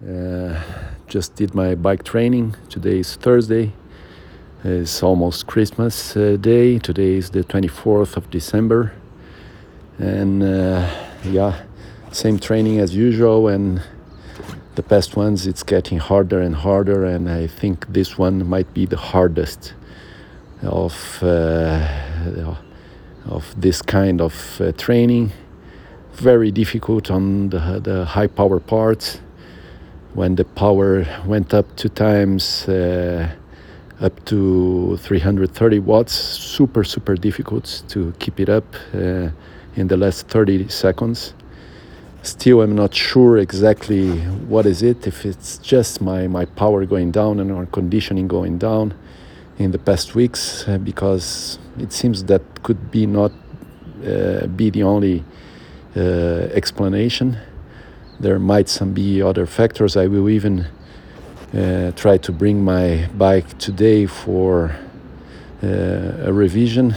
Uh, just did my bike training. Today is Thursday. It's almost Christmas uh, Day. Today is the 24th of December. And uh, yeah, same training as usual. And the past ones, it's getting harder and harder. And I think this one might be the hardest of, uh, of this kind of uh, training. Very difficult on the, the high power parts when the power went up two times uh, up to 330 watts super super difficult to keep it up uh, in the last 30 seconds. Still i'm not sure exactly what is it if it's just my, my power going down and our conditioning going down in the past weeks uh, because it seems that could be not uh, be the only uh, explanation there might some be other factors. I will even uh, try to bring my bike today for uh, a revision,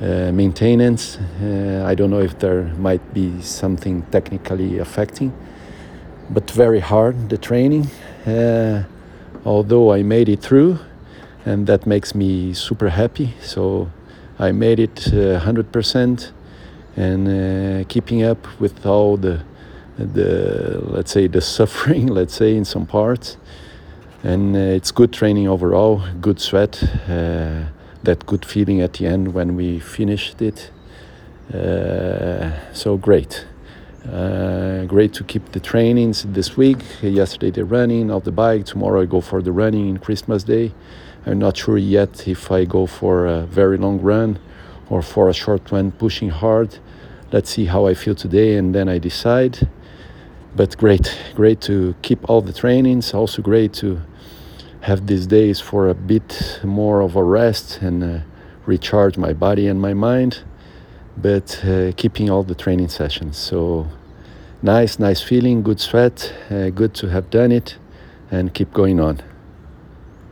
uh, maintenance. Uh, I don't know if there might be something technically affecting, but very hard the training. Uh, although I made it through, and that makes me super happy. So I made it 100% uh, and keeping up with all the the let's say the suffering let's say in some parts. And uh, it's good training overall good sweat uh, that good feeling at the end when we finished it. Uh, so great. Uh, great to keep the trainings this week. Yesterday the running of the bike. Tomorrow i go for the running in christmas day. I'm not sure yet if i go for a very long run or for a short one pushing hard. Let's see how i feel today and then i decide but great, great to keep all the trainings. Also great to have these days for a bit more of a rest and uh, recharge my body and my mind. But uh, keeping all the training sessions. So nice, nice feeling, good sweat, uh, good to have done it, and keep going on.